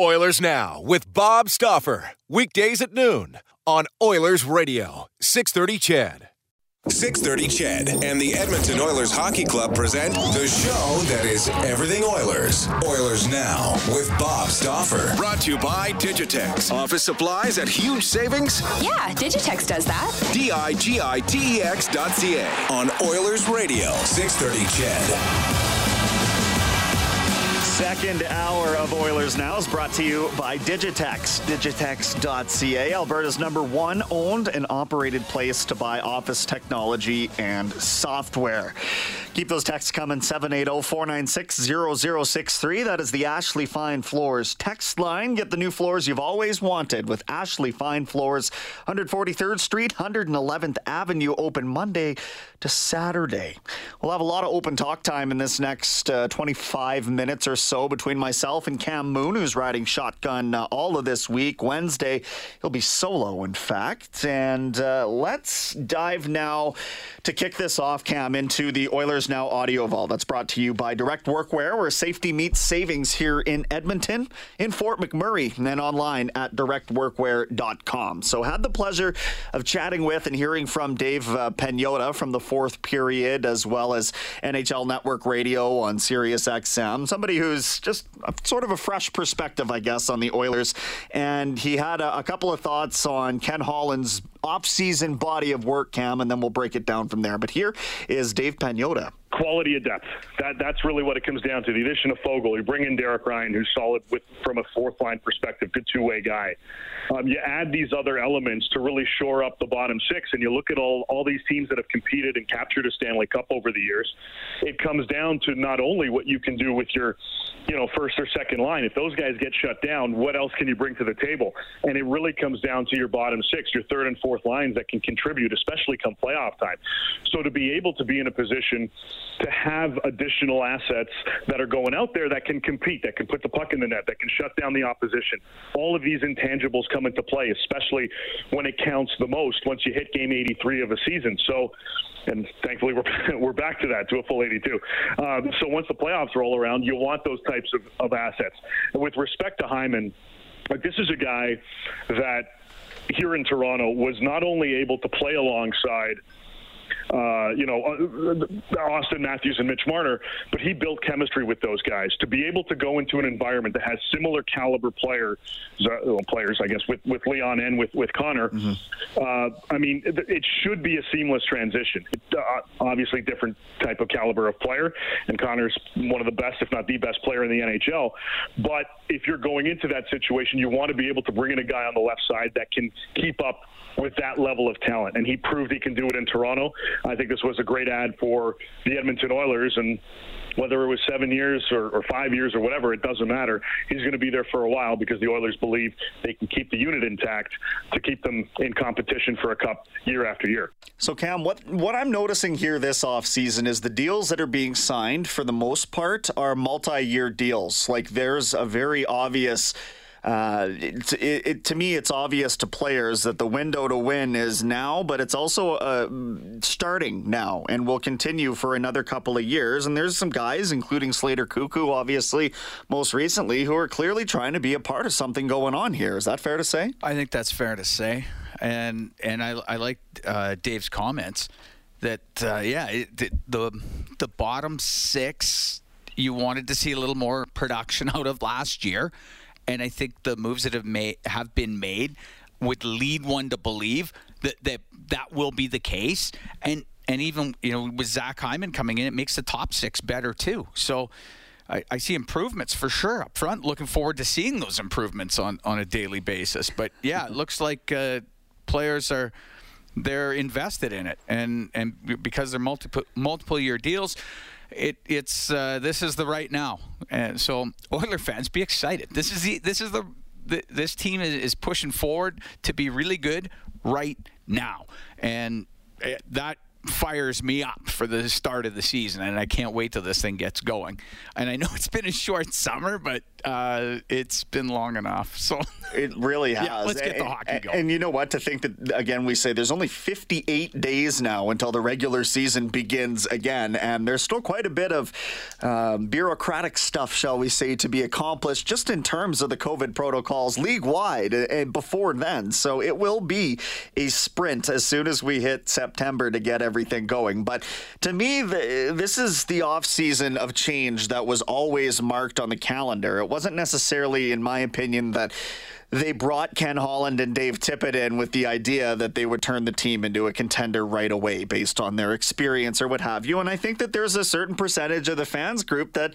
Oilers Now with Bob Stauffer. Weekdays at noon on Oilers Radio, 630 CHED. 630 CHED and the Edmonton Oilers Hockey Club present the show that is everything Oilers. Oilers Now with Bob Stauffer. Brought to you by Digitex. Office supplies at huge savings? Yeah, Digitex does that. D-I-G-I-T-E-X dot C-A on Oilers Radio, 630 CHED. Second hour of Oilers Now is brought to you by Digitex. Digitex.ca, Alberta's number one owned and operated place to buy office technology and software. Keep those texts coming 780 496 0063. That is the Ashley Fine Floors text line. Get the new floors you've always wanted with Ashley Fine Floors, 143rd Street, 111th Avenue, open Monday to Saturday. We'll have a lot of open talk time in this next uh, 25 minutes or so between myself and Cam Moon, who's riding shotgun uh, all of this week. Wednesday, he'll be solo, in fact. And uh, let's dive now to kick this off, Cam, into the Oilers Now audio vault. That's brought to you by Direct Workwear, where safety meets savings here in Edmonton, in Fort McMurray, and online at directworkwear.com. So, had the pleasure of chatting with and hearing from Dave uh, Pagnotta from the fourth period, as well as NHL Network Radio on Sirius XM. Somebody who's just a, sort of a fresh perspective, I guess, on the Oilers. And he had a, a couple of thoughts on Ken Holland's off-season body of work, Cam, and then we'll break it down from there. But here is Dave Pagnotta quality of depth. That that's really what it comes down to. The addition of Foegele, you bring in Derek Ryan, who's solid with from a fourth line perspective, good two way guy. Um, you add these other elements to really shore up the bottom six, and you look at all all these teams that have competed and captured a Stanley Cup over the years. It comes down to not only what you can do with your, you know, first or second line. If those guys get shut down, what else can you bring to the table? And it really comes down to your bottom six, your third and fourth lines that can contribute, especially come playoff time. So to be able to be in a position to have additional assets that are going out there that can compete, that can put the puck in the net, that can shut down the opposition. All of these intangibles come into play, especially when it counts the most once you hit game 83 of a season. So, and thankfully we're we're back to that to a full 82. Um, so once the playoffs roll around, you want those types of, of assets. And with respect to Hyman, like this is a guy that here in Toronto was not only able to play alongside uh, you know, uh, Auston Matthews and Mitch Marner, but he built chemistry with those guys to be able to go into an environment that has similar caliber players, uh, players, I guess, with, with Leon and with, with Connor. Mm-hmm. Uh, I mean, it, it, should be a seamless transition. It, uh, obviously, different type of caliber of player, and Connor's one of the best, if not the best player in the NHL. But if you're going into that situation, you want to be able to bring in a guy on the left side that can keep up with that level of talent. And he proved he can do it in Toronto. I think this was a great ad for the Edmonton Oilers. And whether it was seven years or, or, five years or whatever, it doesn't matter. He's going to be there for a while because the Oilers believe they can keep the unit intact to keep them in competition for a cup year after year. So, Cam, what what I'm noticing here this offseason is the deals that are being signed for the most part are multi-year deals. Like there's a very obvious uh, it, it, to me, it's obvious to players that the window to win is now, but it's also uh, starting now and will continue for another couple of years. And there's some guys, including Slater Koekkoek, obviously, most recently, who are clearly trying to be a part of something going on here. Is that fair to say? I think that's fair to say. And and I, I like uh, Dave's comments that uh, yeah it, the the bottom six you wanted to see a little more production out of last year and I think the moves that have made have been made would lead one to believe that that that will be the case. And and even you know with Zach Hyman coming in, it makes the top six better too. So. I, I see improvements for sure up front. Looking forward to seeing those improvements on, on a daily basis. But yeah, it looks like uh, players are they're invested in it, and and because they're multiple multiple year deals, it it's uh, this is the right now, and so Oiler fans be excited. This is the this is the, the this team is, is pushing forward to be really good right now, and uh, that fires me up for the start of the season, and I can't wait till this thing gets going. And I know it's been a short summer, but uh, it's been long enough. So it really has. Yeah, let's get the hockey going. And you know what? To think that again, we say there's only 58 days now until the regular season begins again, and there's still quite a bit of um, bureaucratic stuff, shall we say, to be accomplished just in terms of the COVID protocols league wide and before then. So it will be a sprint as soon as we hit September to get everything going. But to me, the, this is the off season of change that was always marked on the calendar. It wasn't necessarily, in my opinion, that they brought Ken Holland and Dave Tippett in with the idea that they would turn the team into a contender right away based on their experience or what have you. And I think that there's a certain percentage of the fans group that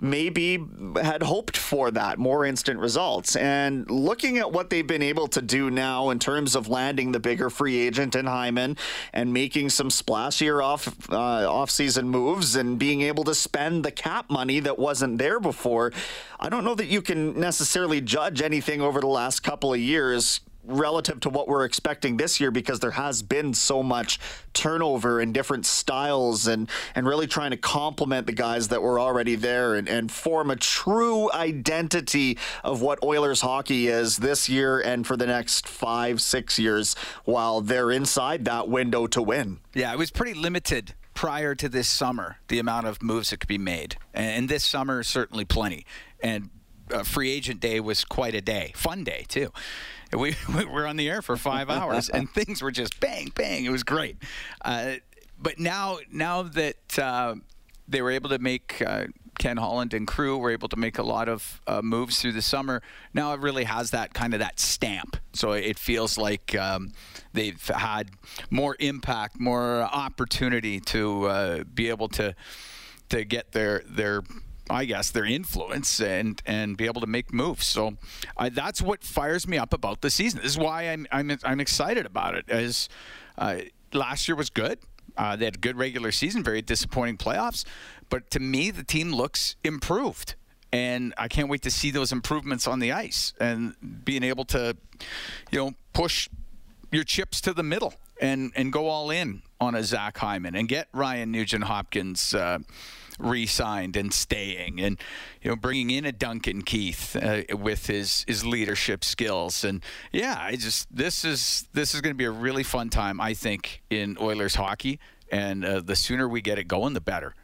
maybe had hoped for that more instant results. And looking at what they've been able to do now in terms of landing the bigger free agent in Hyman and making some splashier off uh, off-season moves and being able to spend the cap money that wasn't there before, I don't know that you can necessarily judge anything over the last couple of years relative to what we're expecting this year because there has been so much turnover and different styles and and really trying to complement the guys that were already there and, and form a true identity of what Oilers hockey is this year and for the next five, six years while they're inside that window to win. Yeah, it was pretty limited prior to this summer, the amount of moves that could be made. And this summer, certainly plenty. And uh, free agent day was quite a day, fun day too. We, we were on the air for five hours, and things were just bang, bang. It was great. Uh, but now, now that uh, they were able to make uh, Ken Holland and crew were able to make a lot of uh, moves through the summer. Now it really has that kind of that stamp. So it feels like um, they've had more impact, more opportunity to uh, be able to to get their their I guess their influence and and be able to make moves. So that's what fires me up about the season. This is why I'm I'm, I'm excited about it. As uh, last year was good. Uh, they had a good regular season, very disappointing playoffs. But to me, the team looks improved. And I can't wait to see those improvements on the ice and being able to, you know, push your chips to the middle and, and go all in on a Zach Hyman and get Ryan Nugent Hopkins uh, re-signed and staying, and you know bringing in a Duncan Keith uh, with his his leadership skills, and yeah, I just this is this is going to be a really fun time, I think, in Oilers hockey, and uh, the sooner we get it going, the better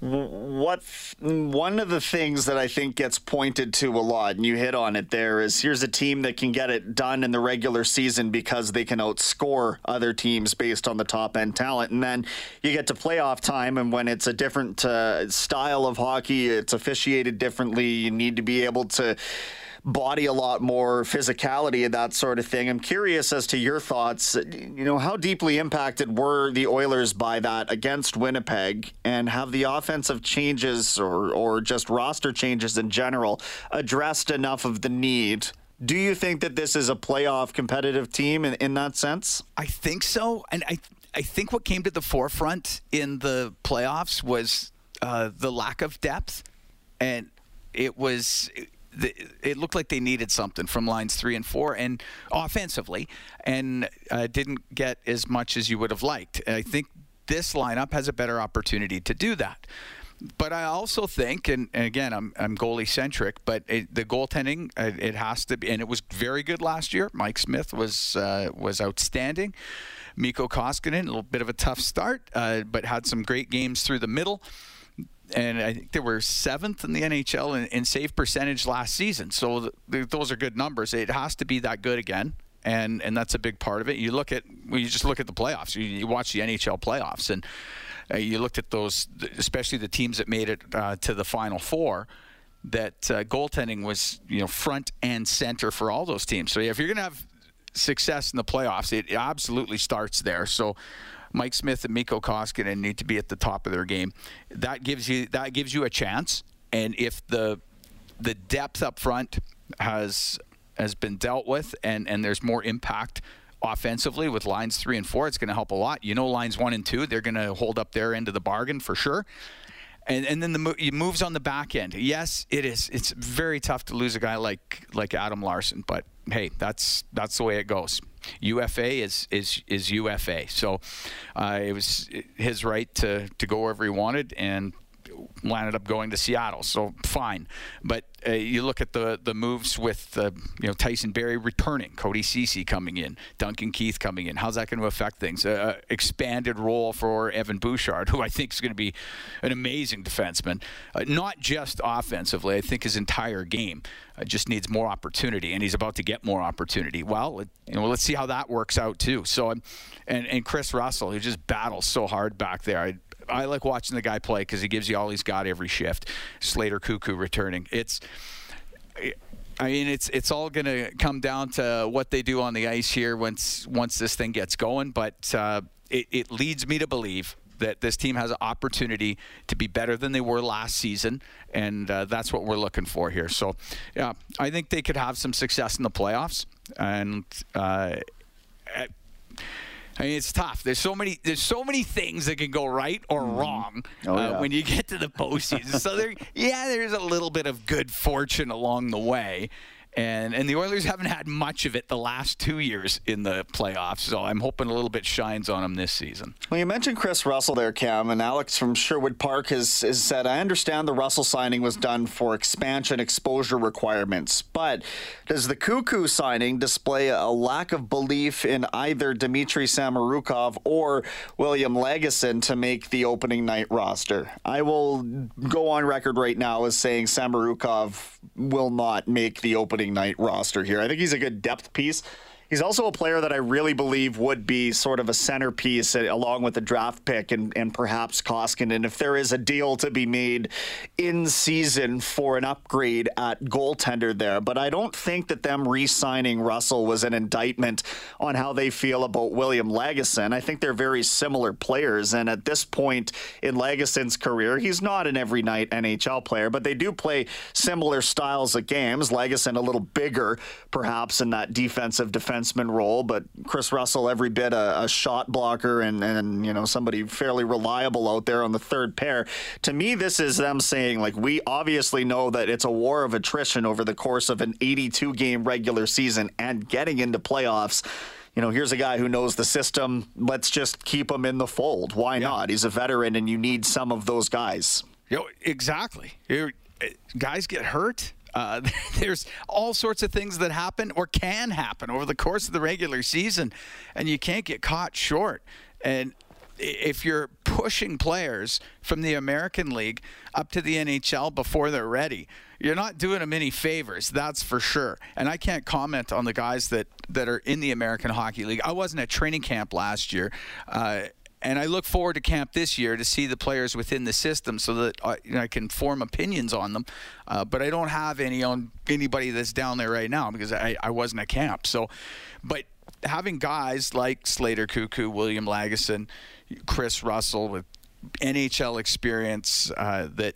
what one of the things that I think gets pointed to a lot, and you hit on it there, is here's a team that can get it done in the regular season because they can outscore other teams based on the top end talent, and then you get to playoff time, and when it's a different uh, style of hockey, it's officiated differently. You need to be able to body a lot more, physicality and that sort of thing. I'm curious as to your thoughts. You know, how deeply impacted were the Oilers by that against Winnipeg, and have the offensive changes or or just roster changes in general addressed enough of the need? Do you think that this is a playoff competitive team in, in that sense? I think so, and I I think what came to the forefront in the playoffs was uh, the lack of depth, and it was it looked like they needed something from lines three and four, and offensively, and uh, didn't get as much as you would have liked. And I think this lineup has a better opportunity to do that. but I also think, and, and again, I'm, I'm goalie centric, but it, the goaltending it, it, has to be, and it was very good last year. Mike Smith was uh, was outstanding. Mikko Koskinen, a little bit of a tough start, uh, but had some great games through the middle. And I think they were seventh in the NHL in, in save percentage last season. So th- those are good numbers. It has to be that good again and and that's a big part of it. You look at when you just look at the playoffs. You, you watch the NHL playoffs, and uh, you looked at those, especially the teams that made it uh, to the Final Four. That uh, goaltending was you know front and center for all those teams. So if you're going to have success in the playoffs, it absolutely starts there. So. Mike Smith and Mikko Koskinen need to be at the top of their game. That gives you that gives you a chance. And if the the depth up front has has been dealt with, and and there's more impact offensively with lines three and four. It's going to help a lot. You know, lines one and two, they're going to hold up their end of the bargain for sure. And, and then the moves on the back end. Yes, it is. It's very tough to lose a guy like like Adam Larsson, but hey, that's that's the way it goes. UFA is is is UFA. So uh, it was his right to to go wherever he wanted, and landed up going to Seattle. So fine, but uh, you look at the the moves with uh, you know Tyson Barrie returning, Cody Ceci coming in, Duncan Keith coming in. How's that going to affect things? Uh, expanded role for Evan Bouchard, who I think is going to be an amazing defenseman, uh, not just offensively. I think his entire game uh, just needs more opportunity, and he's about to get more opportunity. Well, you know, let's see how that works out too. So, and and Kris Russell, who just battles so hard back there. I, I like watching the guy play because he gives you all he's got every shift. Slater Koekkoek returning. It's. I mean, it's it's all going to come down to what they do on the ice here once once this thing gets going. But uh, it, it leads me to believe that this team has an opportunity to be better than they were last season, and uh, that's what we're looking for here. So, yeah, I think they could have some success in the playoffs, and uh, I mean, it's tough. There's so many. There's so many things that can go right or mm-hmm. wrong oh, uh, when you get to the postseason. so there, yeah, there's a little bit of good fortune along the way, and and the Oilers haven't had much of it the last two years in the playoffs. So I'm hoping a little bit shines on them this season. Well, you mentioned Kris Russell there, Cam, and Alex from Sherwood Park has, has said, I understand the Russell signing was done for expansion exposure requirements, but does the Koekkoek signing display a lack of belief in either Dmitry Samorukov or William Lagesson to make the opening night roster? I will go on record right now as saying Samorukov will not make the opening night roster here. I think he's a good depth piece. He's also a player that I really believe would be sort of a centerpiece uh, along with the draft pick and, and perhaps Koskinen. If there is a deal to be made in season for an upgrade at goaltender there. But I don't think that them re signing Russell was an indictment on how they feel about William Lagesson. I think they're very similar players. And at this point in Lagesson's career, he's not an every night NHL player, but they do play similar styles of games. Lagesson a little bigger, perhaps, in that defensive defense defenseman role, but Kris Russell every bit a, a, shot blocker and and you know somebody fairly reliable out there on the third pair. To me, this is them saying like we obviously know that it's a war of attrition over the course of an 82 game regular season and getting into playoffs you know, here's a guy who knows the system. Let's just keep him in the fold. Why yeah. not? He's a veteran, and you need some of those guys. You know, exactly. You're, eh, guys get hurt. Uh, there's all sorts of things that happen or can happen over the course of the regular season, and you can't get caught short. And if you're pushing players from the American League up to the NHL before they're ready, you're not doing them any favors. That's for sure. And I can't comment on the guys that that are in the American Hockey League. I wasn't at training camp last year. Uh, and I look forward to camp this year to see the players within the system so that I, you know, I can form opinions on them. Uh, but I don't have any on anybody that's down there right now because I, I wasn't at camp. So, but having guys like Slater Koekkoek, William Lagesson, Kris Russell with NHL experience uh, that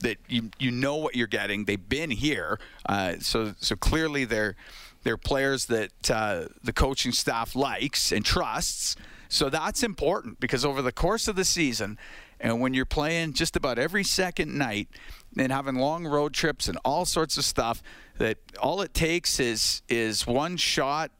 that you you know what you're getting. They've been here, uh, so so clearly they're they're players that uh, the coaching staff likes and trusts. So that's important because over the course of the season, and when you're playing just about every second night and having long road trips and all sorts of stuff, that all it takes is is one shot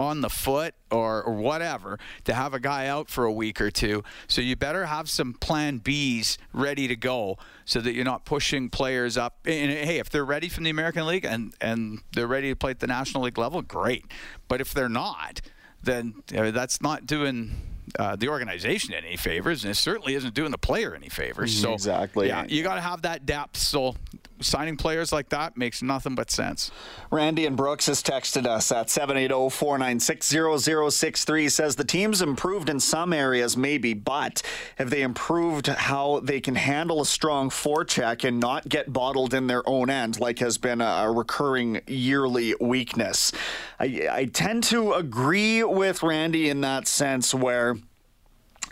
on the foot or, or whatever to have a guy out for a week or two. So you better have some plan Bs ready to go so that you're not pushing players up. And hey, if they're ready from the American League and, and they're ready to play at the National League level, great. But if they're not, then you know, that's not doing uh, the organization any favors, and it certainly isn't doing the player any favors. So exactly, yeah, you got to have that depth. So signing players like that makes nothing but sense. Randy and Brooks has texted us at 780-496-0063 says the team's improved in some areas maybe, but have they improved how they can handle a strong forecheck and not get bottled in their own end like has been a recurring yearly weakness? I, I tend to agree with Randy in that sense where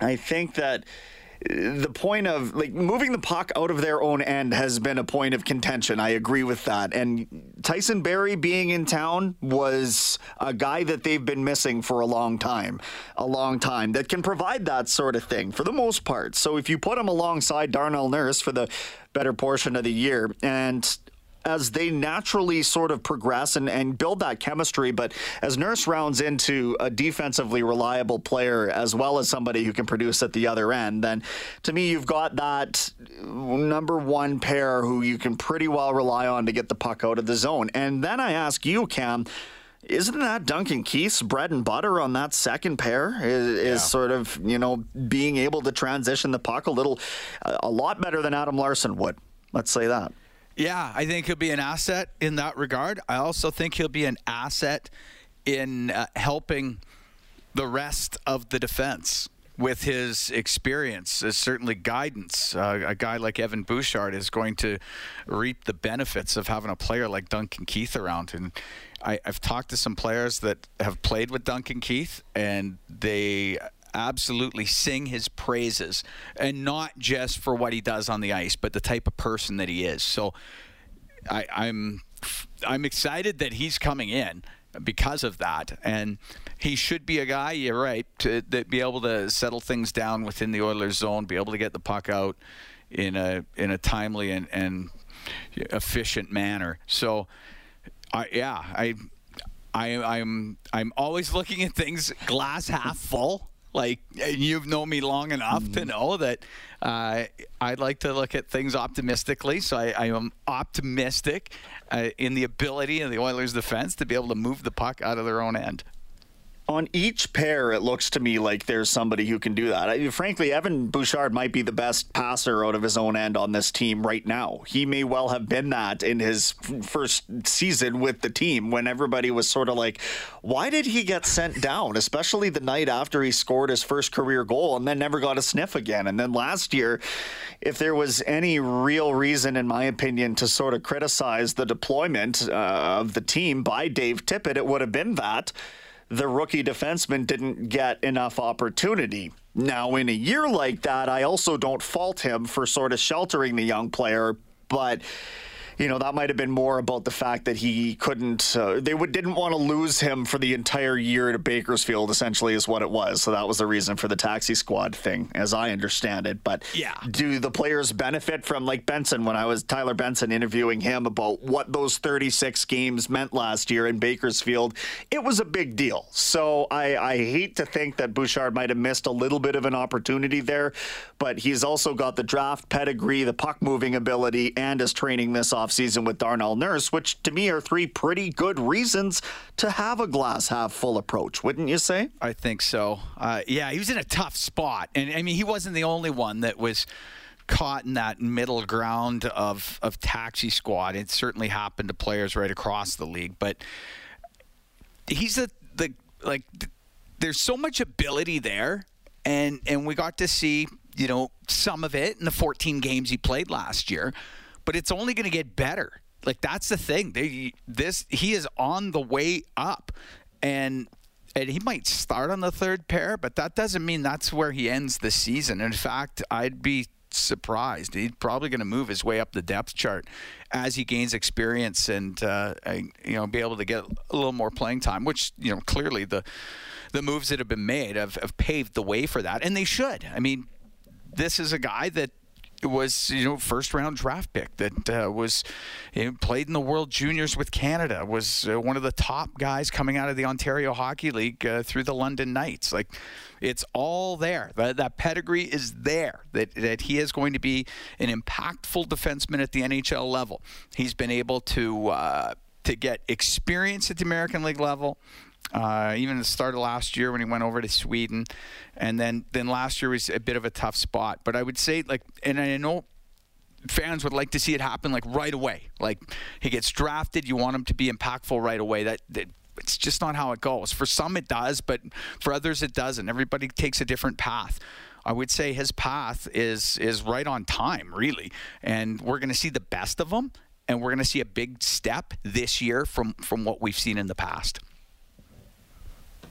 I think that uh, the point of like moving the puck out of their own end has been a point of contention. I agree with that. And Tyson Barrie being in town was a guy that they've been missing for a long time, a long time that can provide that sort of thing for the most part. So if you put him alongside Darnell Nurse for the better portion of the year and as they naturally sort of progress and, and build that chemistry. But as Nurse rounds into a defensively reliable player as well as somebody who can produce at the other end, then to me, you've got that number one pair who you can pretty well rely on to get the puck out of the zone. And then I ask you, Cam, isn't that Duncan Keith's bread and butter on that second pair? Is, is yeah. sort of you know being able to transition the puck a little, a lot better than Adam Larsson would. Let's say that. Yeah, I think he'll be an asset in that regard. I also think he'll be an asset in uh, helping the rest of the defense with his experience, uh, certainly guidance. Uh, a guy like Evan Bouchard is going to reap the benefits of having a player like Duncan Keith around. And I, I've talked to some players that have played with Duncan Keith, and they absolutely sing his praises, and not just for what he does on the ice, but the type of person that he is. So I, I'm I'm excited that he's coming in because of that, and he should be a guy. You're right to, to be able to settle things down within the Oilers zone, be able to get the puck out in a in a timely and, and efficient manner. So, I yeah, I I, I'm I'm always looking at things glass half full. Like you've known me long enough mm-hmm. to know that uh, I'd like to look at things optimistically. So I, I am optimistic uh, in the ability of the Oilers' defense to be able to move the puck out of their own end on each pair, it looks to me like there's somebody who can do that. I, frankly, Evan Bouchard might be the best passer out of his own end on this team right now. He may well have been that in his first season with the team when everybody was sort of like, why did he get sent down? Especially the night after he scored his first career goal and then never got a sniff again. And then last year, if there was any real reason, in my opinion, to sort of criticize the deployment uh, of the team by Dave Tippett, it would have been that the rookie defenseman didn't get enough opportunity. Now, in a year like that, I also don't fault him for sort of sheltering the young player, but you know, that might have been more about the fact that he couldn't, uh, they would, didn't want to lose him for the entire year to Bakersfield, essentially, is what it was. So that was the reason for the taxi squad thing, as I understand it. But yeah. do the players benefit from, like Benson, when I was Tyler Benson interviewing him about what those 36 games meant last year in Bakersfield? It was a big deal. So I, I hate to think that Bouchard might have missed a little bit of an opportunity there, but he's also got the draft pedigree, the puck moving ability, and is training this off offseason with Darnell Nurse, which to me are three pretty good reasons to have a glass half full approach, wouldn't you say? I think so. Uh, yeah, he was in a tough spot. And I mean, he wasn't the only one that was caught in that middle ground of, of taxi squad. It certainly happened to players right across the league. But he's the, the like, there's so much ability there. And, and we got to see, you know, some of it in the 14 games he played last year but it's only going to get better. Like that's the thing. They, this he is on the way up, and and he might start on the third pair, but that doesn't mean that's where he ends the season. In fact, I'd be surprised. He's probably going to move his way up the depth chart as he gains experience and uh, you know be able to get a little more playing time. Which you know clearly the the moves that have been made have, have paved the way for that, and they should. I mean, this is a guy that was you know first round draft pick that uh, was you know, played in the World Juniors with Canada was uh, one of the top guys coming out of the Ontario Hockey League uh, through the London Knights. Like it's all there. That, that pedigree is there that that he is going to be an impactful defenseman at the NHL level. He's been able to uh, to get experience at the American League level uh, even the start of last year when he went over to Sweden, and then then last year was a bit of a tough spot. But I would say like, and I know fans would like to see it happen like right away. Like he gets drafted, you want him to be impactful right away. That, that it's just not how it goes. For some it does, but for others it doesn't. Everybody takes a different path. I would say his path is is right on time, really, and we're going to see the best of him, and we're going to see a big step this year from from what we've seen in the past.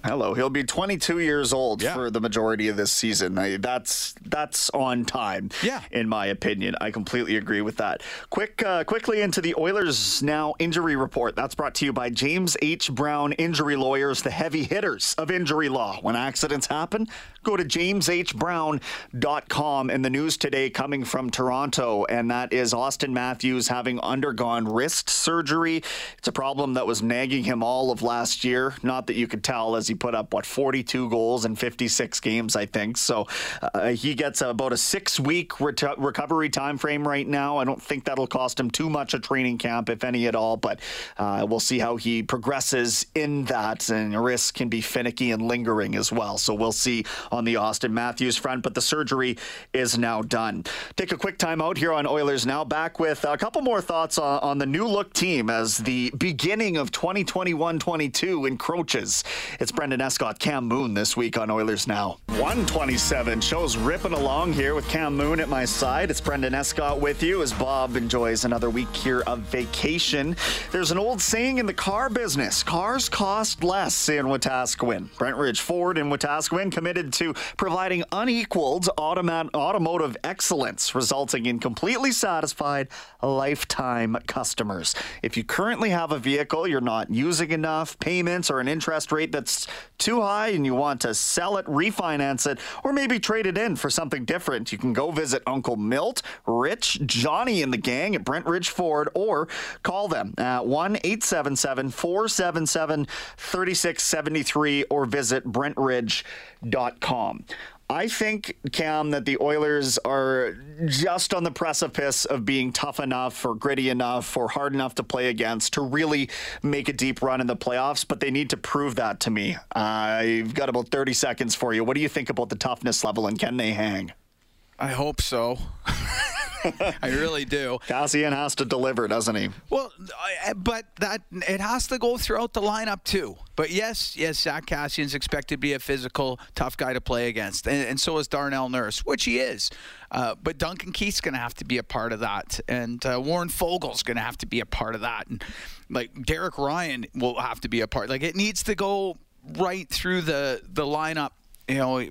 Hello, he'll be 22 years old Yeah. for the majority of this season. I, that's that's on time. Yeah. in my opinion, I completely agree with that. Quick, uh, quickly into the Oilers now injury report. That's brought to you by James H. Brown Injury Lawyers, the heavy hitters of injury law. When accidents happen, go to jameshbrown.com. And the news today coming from Toronto, and that is Auston Matthews having undergone wrist surgery. It's a problem that was nagging him all of last year. Not that you could tell as he put up, what, 42 goals in 56 games, I think. So uh, he gets about a six week recovery time frame right now. I don't think that'll cost him too much a training camp, if any at all, but uh, we'll see how he progresses in that. And risk can be finicky and lingering as well. So we'll see on the Auston Matthews front, but the surgery is now done. Take a quick time out here on Oilers Now. Back with a couple more thoughts on, on the new look team as the beginning of 2021 22 encroaches. It's Brendan Escott, Cam Moon this week on Oilers Now. 127 shows ripping along here with Cam Moon at my side. It's Brendan Escott with you as Bob enjoys another week here of vacation. There's an old saying in the car business cars cost less in Wetaskiwin. Brent Ridge Ford in Wetaskiwin committed to providing unequaled automotive excellence, resulting in completely satisfied lifetime customers. If you currently have a vehicle you're not using enough, payments or an interest rate that's too high and you want to sell it, refinance it, or maybe trade it in for something different, you can go visit Uncle Milt, Rich, Johnny, and the gang at Brent Ridge Ford or call them at 1 877 477 3673 or visit BrentRidge.com. I think, Cam, that the Oilers are just on the precipice of being tough enough or gritty enough or hard enough to play against to really make a deep run in the playoffs, but they need to prove that to me. I've got about 30 seconds for you. What do you think about the toughness level and can they hang? I hope so. I really do. Kassian has to deliver, doesn't he? Well, but that it has to go throughout the lineup too. But yes, yes, Zach Kassian's expected to be a physical, tough guy to play against, and, and so is Darnell Nurse, which he is. Uh, but Duncan Keith's going to have to be a part of that, and uh, Warren Foegele's going to have to be a part of that, and like Derek Ryan will have to be a part. Like it needs to go right through the the lineup, you know.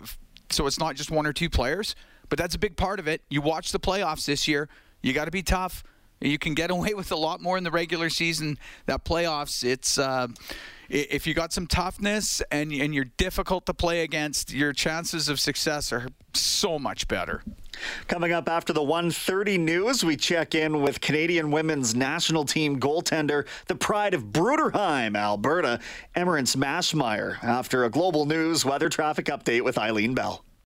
So it's not just one or two players, but that's a big part of it. You watch the playoffs this year. You got to be tough. You can get away with a lot more in the regular season. That playoffs, it's uh, if you got some toughness and and you're difficult to play against, your chances of success are so much better. Coming up after the 1:30 news, we check in with Canadian women's national team goaltender, the pride of Bruderheim, Alberta, Emerance Maschmeyer. After a global news weather traffic update with Eileen Bell.